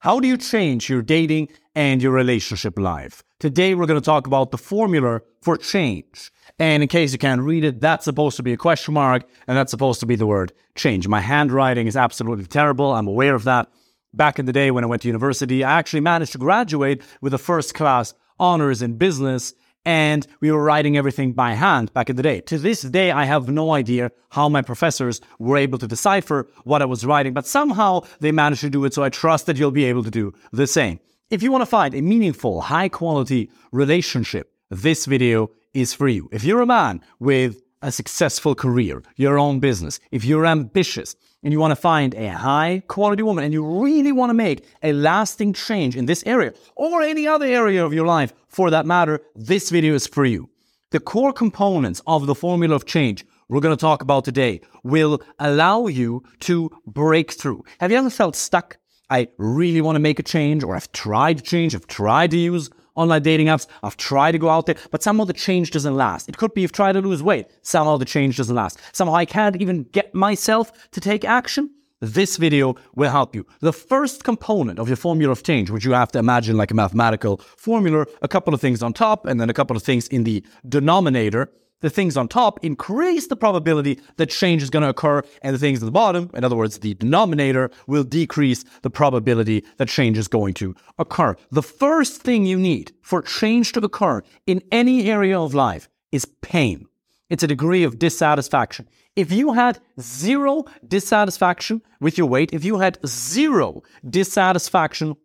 How do you change your dating and your relationship life? Today, we're going to talk about the formula for change. And in case you can't read it, that's supposed to be a question mark, and that's supposed to be the word change. My handwriting is absolutely terrible. I'm aware of that. Back in the day when I went to university, I actually managed to graduate with a first class honors in business and we were writing everything by hand back in the day. To this day, I have no idea how my professors were able to decipher what I was writing, but somehow they managed to do it, so I trust that you'll be able to do the same. If you want to find a meaningful, high quality relationship, this video is for you. If you're a man with a successful career, your own business, if you're ambitious, and you want to find a high quality woman and you really want to make a lasting change in this area or any other area of your life for that matter, this video is for you. The core components of the formula of change we're going to talk about today will allow you to break through. Have you ever felt stuck? I really want to make a change, or I've tried to change, I've tried to use online dating apps. I've tried to go out there, but somehow the change doesn't last. It could be you've tried to lose weight. Somehow the change doesn't last. Somehow I can't even get myself to take action. This video will help you. The first component of your formula of change, which you have to imagine like a mathematical formula, a couple of things on top and then a couple of things in the denominator, the things on top increase the probability that change is going to occur, and the things at the bottom, in other words, the denominator, will decrease the probability that change is going to occur. The first thing you need for change to occur in any area of life is pain. It's a degree of dissatisfaction. If you had zero dissatisfaction with your weight, if you had zero dissatisfaction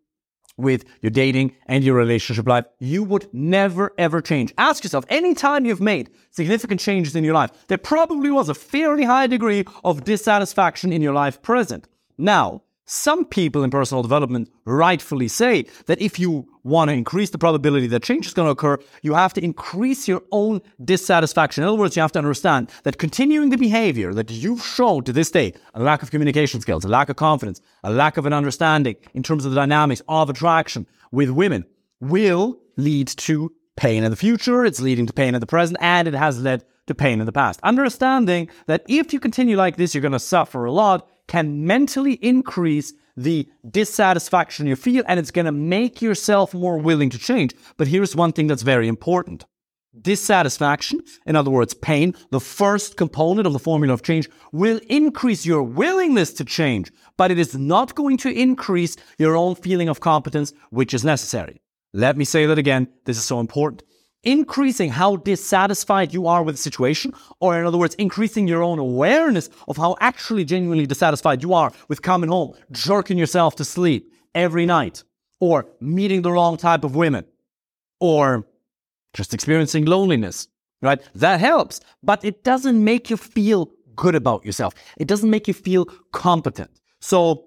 with your dating and your relationship life, you would never ever change. Ask yourself, anytime you've made significant changes in your life, there probably was a fairly high degree of dissatisfaction in your life present. Now, some people in personal development rightfully say that if you want to increase the probability that change is going to occur, you have to increase your own dissatisfaction. In other words, you have to understand that continuing the behavior that you've shown to this day, a lack of communication skills, a lack of confidence, a lack of an understanding in terms of the dynamics of attraction with women will lead to pain in the future. It's leading to pain in the present, and it has led to pain in the past. Understanding that if you continue like this, you're going to suffer a lot can mentally increase the dissatisfaction you feel and it's going to make yourself more willing to change. But here's one thing that's very important. Dissatisfaction, in other words, pain, the first component of the formula of change, will increase your willingness to change, but it is not going to increase your own feeling of competence, which is necessary. Let me say that again. This is so important increasing how dissatisfied you are with the situation, or in other words, increasing your own awareness of how actually genuinely dissatisfied you are with coming home, jerking yourself to sleep every night, or meeting the wrong type of women, or just experiencing loneliness, right? That helps, but it doesn't make you feel good about yourself. It doesn't make you feel competent. So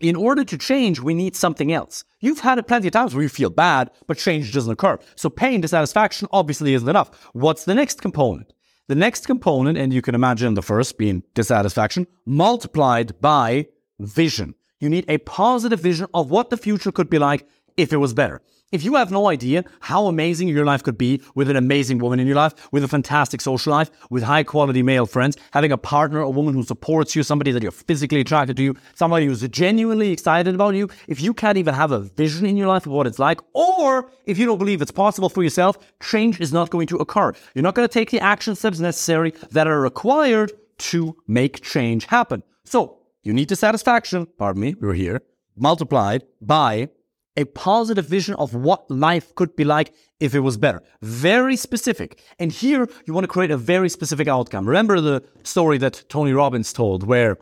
in order to change, we need something else. You've had it plenty of times where you feel bad, but change doesn't occur. So pain, dissatisfaction obviously isn't enough. What's the next component? The next component, and you can imagine the first being dissatisfaction, multiplied by vision. You need a positive vision of what the future could be like if it was better. If you have no idea how amazing your life could be with an amazing woman in your life, with a fantastic social life, with high quality male friends, having a partner, a woman who supports you, somebody that you're physically attracted to you, somebody who's genuinely excited about you, if you can't even have a vision in your life of what it's like, or if you don't believe it's possible for yourself, change is not going to occur. You're not going to take the action steps necessary that are required to make change happen. So you need the satisfaction, pardon me, we're here, multiplied by a positive vision of what life could be like if it was better. Very specific. And here you want to create a very specific outcome. Remember the story that Tony Robbins told where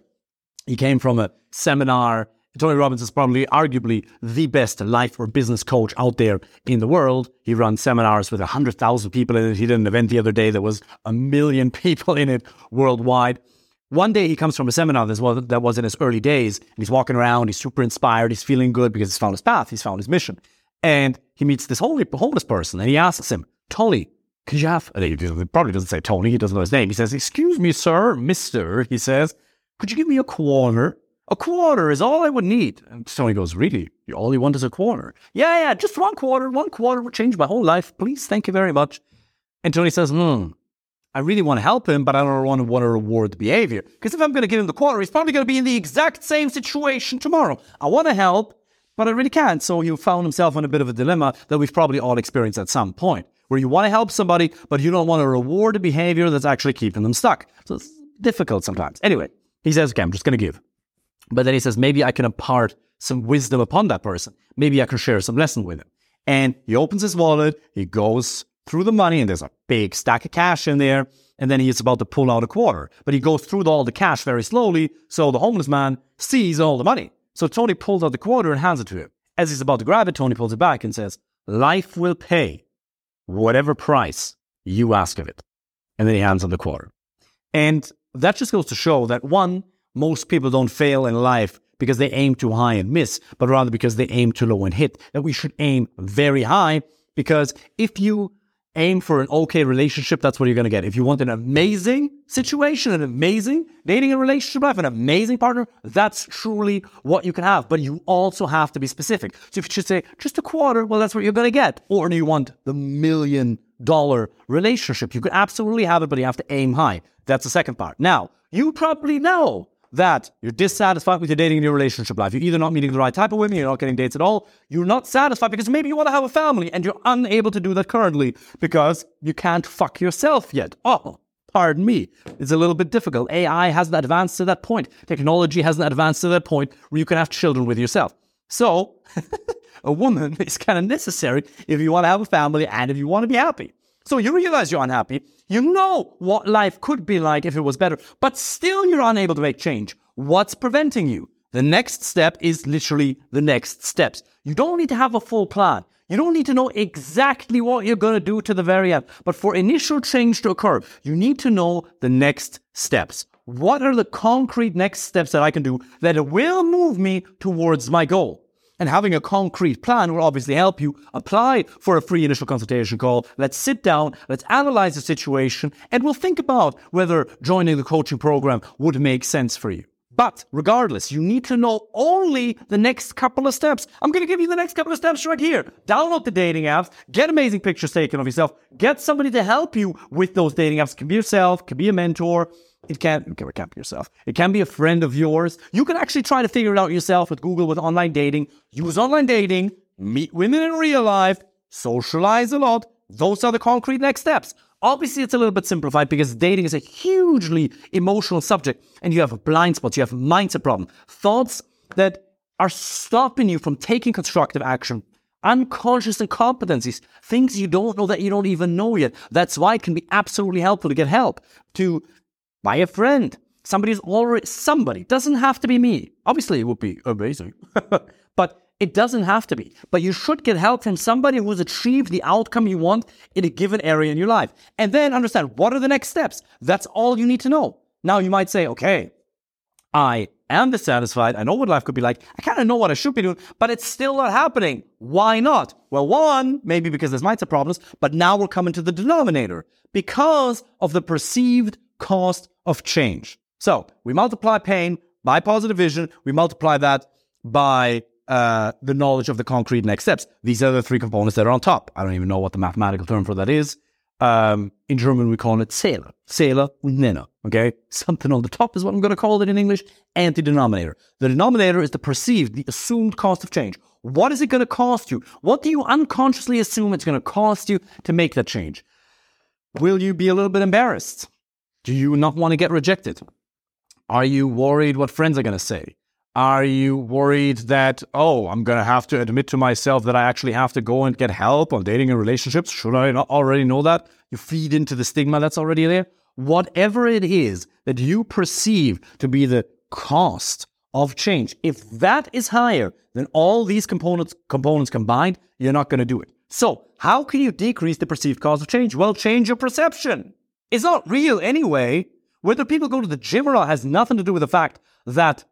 he came from a seminar. Tony Robbins is probably arguably the best life or business coach out there in the world. He runs seminars with 100,000 people in it. He did an event the other day that was a million people in it worldwide. One day he comes from a seminar that was, in his early days, and he's walking around, he's super inspired, he's feeling good because he's found his path, he's found his mission. And he meets this holy, homeless person, and he asks him, Tony, could you have, he probably doesn't say Tony, he doesn't know his name. He says, Excuse me, sir, mister, he says, could you give me a quarter? A quarter is all I would need. And Tony goes, Really? All you want is a quarter? Yeah, yeah, just one quarter. One quarter would change my whole life. Please, thank you very much. And Tony says, Hmm, I really want to help him, but I don't want to want to reward the behavior. Because if I'm going to give him the quarter, he's probably going to be in the exact same situation tomorrow. I want to help, but I really can't. So he found himself in a bit of a dilemma that we've probably all experienced at some point, where you want to help somebody, but you don't want to reward the behavior that's actually keeping them stuck. So it's difficult sometimes. Anyway, he says, okay, I'm just going to give. But then he says, maybe I can impart some wisdom upon that person. Maybe I can share some lesson with him. And he opens his wallet, he goes through the money, and there's a big stack of cash in there. And then he's about to pull out a quarter, but he goes through all the cash very slowly. So the homeless man sees all the money. So Tony pulls out the quarter and hands it to him. As he's about to grab it, Tony pulls it back and says, Life will pay whatever price you ask of it. And then he hands him the quarter. And that just goes to show that one, most people don't fail in life because they aim too high and miss, but rather because they aim too low and hit. That we should aim very high because if you aim for an okay relationship, that's what you're going to get. If you want an amazing situation, an amazing dating and relationship life, an amazing partner, that's truly what you can have. But you also have to be specific. So if you just say just a quarter, well, that's what you're going to get. Or do you want the million dollar relationship? You could absolutely have it, but you have to aim high. That's the second part. Now, you probably know that you're dissatisfied with your dating and your relationship life. You're either not meeting the right type of women, you're not getting dates at all, you're not satisfied because maybe you want to have a family and you're unable to do that currently because you can't fuck yourself yet. Oh, pardon me. It's a little bit difficult. AI hasn't advanced to that point. Technology hasn't advanced to that point where you can have children with yourself. So, a woman is kind of necessary if you want to have a family and if you want to be happy. So you realize you're unhappy. You know what life could be like if it was better, but still you're unable to make change. What's preventing you? The next step is literally the next steps. You don't need to have a full plan. You don't need to know exactly what you're going to do to the very end. But for initial change to occur, you need to know the next steps. What are the concrete next steps that I can do that will move me towards my goal? And having a concrete plan will obviously help you apply for a free initial consultation call. Let's sit down, let's analyze the situation, and we'll think about whether joining the coaching program would make sense for you. But regardless, you need to know only the next couple of steps. I'm going to give you the next couple of steps right here. Download the dating apps, get amazing pictures taken of yourself, get somebody to help you with those dating apps. It can be yourself, can be a mentor, it can, it can't be yourself. It can be a friend of yours. You can actually try to figure it out yourself with Google with online dating. Use online dating, meet women in real life, socialize a lot. Those are the concrete next steps. Obviously, it's a little bit simplified because dating is a hugely emotional subject and you have blind spots, you have mindset problem, thoughts that are stopping you from taking constructive action, unconscious incompetencies, things you don't know that you don't even know yet. That's why it can be absolutely helpful to get help, to by a friend. Somebody's already, somebody, doesn't have to be me. Obviously, it would be amazing, but it doesn't have to be. But you should get help from somebody who's achieved the outcome you want in a given area in your life. And then understand what are the next steps. That's all you need to know. Now, you might say, okay, I am dissatisfied. I know what life could be like. I kind of know what I should be doing, but it's still not happening. Why not? Well, one, maybe because there's mindset problems, but now we're coming to the denominator because of the perceived cost of change. So we multiply pain by positive vision, we multiply that by uh, the knowledge of the concrete next steps. These are the three components that are on top. I don't even know what the mathematical term for that is. Um, in German, we call it Zähler. Zähler und Nenner. Okay? Something on the top is what I'm going to call it in English. And the denominator. The denominator is the perceived, the assumed cost of change. What is it going to cost you? What do you unconsciously assume it's going to cost you to make that change? Will you be a little bit embarrassed? Do you not want to get rejected? Are you worried what friends are going to say? Are you worried that, oh, I'm going to have to admit to myself that I actually have to go and get help on dating and relationships? Should I not already know that? You feed into the stigma that's already there. Whatever it is that you perceive to be the cost of change, if that is higher than all these components, components combined, you're not going to do it. So, how can you decrease the perceived cost of change? Well, change your perception is not real anyway. Whether people go to the gym or not has nothing to do with the fact that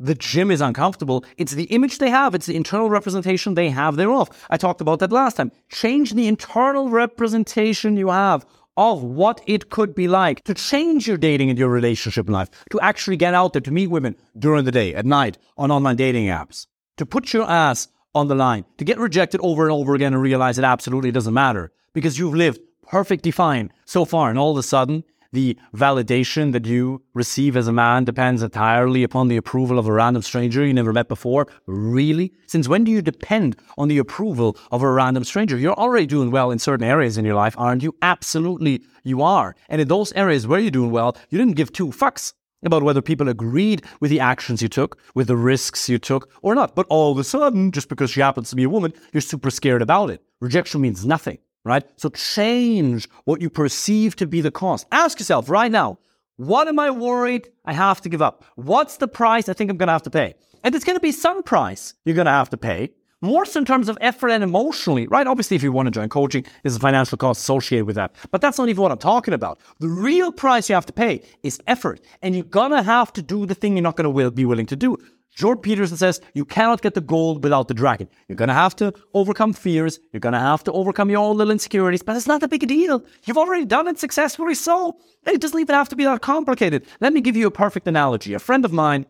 the gym is uncomfortable. It's the image they have, it's the internal representation they have thereof. I talked about that last time. Change the internal representation you have of what it could be like to change your dating and your relationship life, to actually get out there to meet women during the day, at night, on online dating apps, to put your ass on the line, to get rejected over and over again and realize it absolutely doesn't matter because you've lived perfectly fine so far. And all of a sudden, the validation that you receive as a man depends entirely upon the approval of a random stranger you never met before? Really? Since when do you depend on the approval of a random stranger? You're already doing well in certain areas in your life, aren't you? Absolutely, you are. And in those areas where you're doing well, you didn't give two fucks about whether people agreed with the actions you took, with the risks you took, or not. But all of a sudden, just because she happens to be a woman, you're super scared about it. Rejection means nothing, right? So change what you perceive to be the cost. Ask yourself right now, what am I worried I have to give up? What's the price I think I'm going to have to pay? And it's going to be some price you're going to have to pay more so in terms of effort and emotionally, right? Obviously, if you want to join coaching, there's a financial cost associated with that. But that's not even what I'm talking about. The real price you have to pay is effort. And you're going to have to do the thing you're not going to be willing to do. Jordan Peterson says you cannot get the gold without the dragon. You're going to have to overcome fears. You're going to have to overcome your own little insecurities, but it's not a big deal. You've already done it successfully, so it doesn't even have to be that complicated. Let me give you a perfect analogy. A friend of mine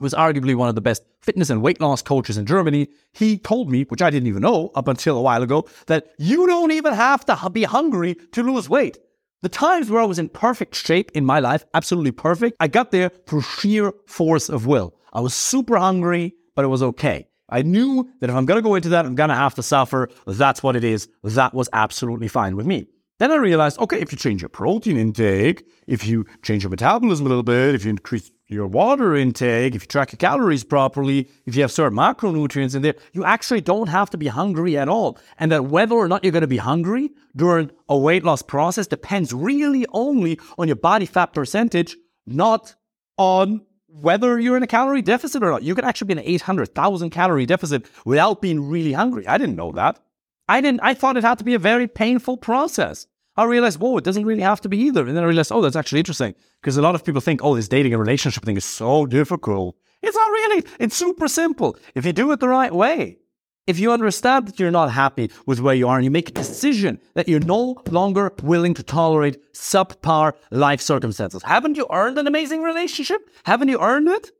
was arguably one of the best fitness and weight loss coaches in Germany, he told me, which I didn't even know up until a while ago, that you don't even have to be hungry to lose weight. The times where I was in perfect shape in my life, absolutely perfect, I got there through sheer force of will. I was super hungry, but it was okay. I knew that if I'm going to go into that, I'm going to have to suffer. That's what it is. That was absolutely fine with me. Then I realized, okay, if you change your protein intake, if you change your metabolism a little bit, if you increase your water intake, if you track your calories properly, if you have certain macronutrients in there, you actually don't have to be hungry at all. And that whether or not you're going to be hungry during a weight loss process depends really only on your body fat percentage, not on whether you're in a calorie deficit or not. You can actually be in an 800,000 calorie deficit without being really hungry. I didn't know that. I didn't, I thought it had to be a very painful process. I realized, whoa, it doesn't really have to be either. And then I realized, oh, that's actually interesting. Because a lot of people think, oh, this dating and relationship thing is so difficult. It's not really. It's super simple. If you do it the right way, if you understand that you're not happy with where you are and you make a decision that you're no longer willing to tolerate subpar life circumstances, haven't you earned an amazing relationship? Haven't you earned it?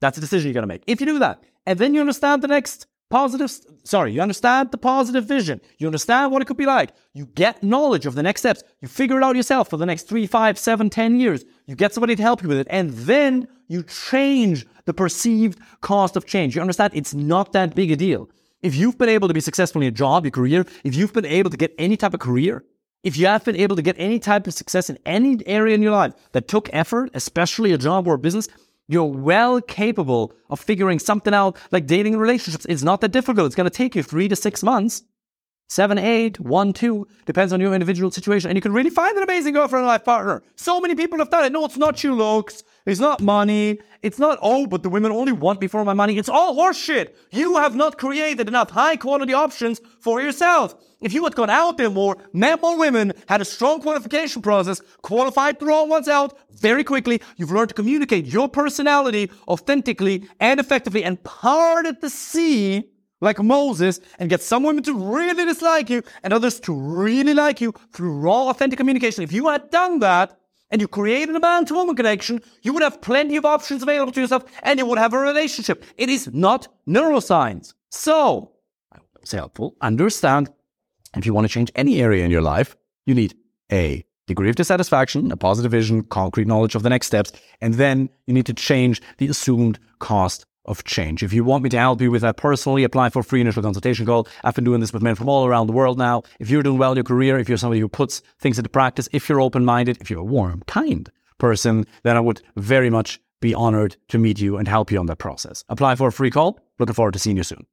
That's a decision you're going to make. If you do that, and then you understand the next positive, sorry, you understand the positive vision. You understand what it could be like. You get knowledge of the next steps. You figure it out yourself for the next three, five, seven, ten years. You get somebody to help you with it. And then you change the perceived cost of change. You understand it's not that big a deal. If you've been able to be successful in your job, your career, if you've been able to get any type of career, if you have been able to get any type of success in any area in your life that took effort, especially a job or a business, you're well capable of figuring something out like dating relationships. It's not that difficult. It's going to take you three to six months, seven, eight, one, two, depends on your individual situation. And you can really find an amazing girlfriend life partner. So many people have done it. No, it's not you looks. It's not money. It's not, oh, but the women only want me for my money. It's all horseshit. You have not created enough high quality options for yourself. If you had gone out there more, men or women, had a strong qualification process, qualified throw ones out very quickly, you've learned to communicate your personality authentically and effectively and parted the sea like Moses and get some women to really dislike you and others to really like you through raw, authentic communication. If you had done that, and you created a man to woman connection, you would have plenty of options available to yourself and you would have a relationship. It is not neuroscience. So, I hope that helpful. Understand if you want to change any area in your life, you need a degree of dissatisfaction, a positive vision, concrete knowledge of the next steps, and then you need to change the assumed cost of change. If you want me to help you with that personally, apply for a free initial consultation call. I've been doing this with men from all around the world now. If you're doing well in your career, if you're somebody who puts things into practice, if you're open minded, if you're a warm, kind person, then I would very much be honored to meet you and help you on that process. Apply for a free call. Looking forward to seeing you soon.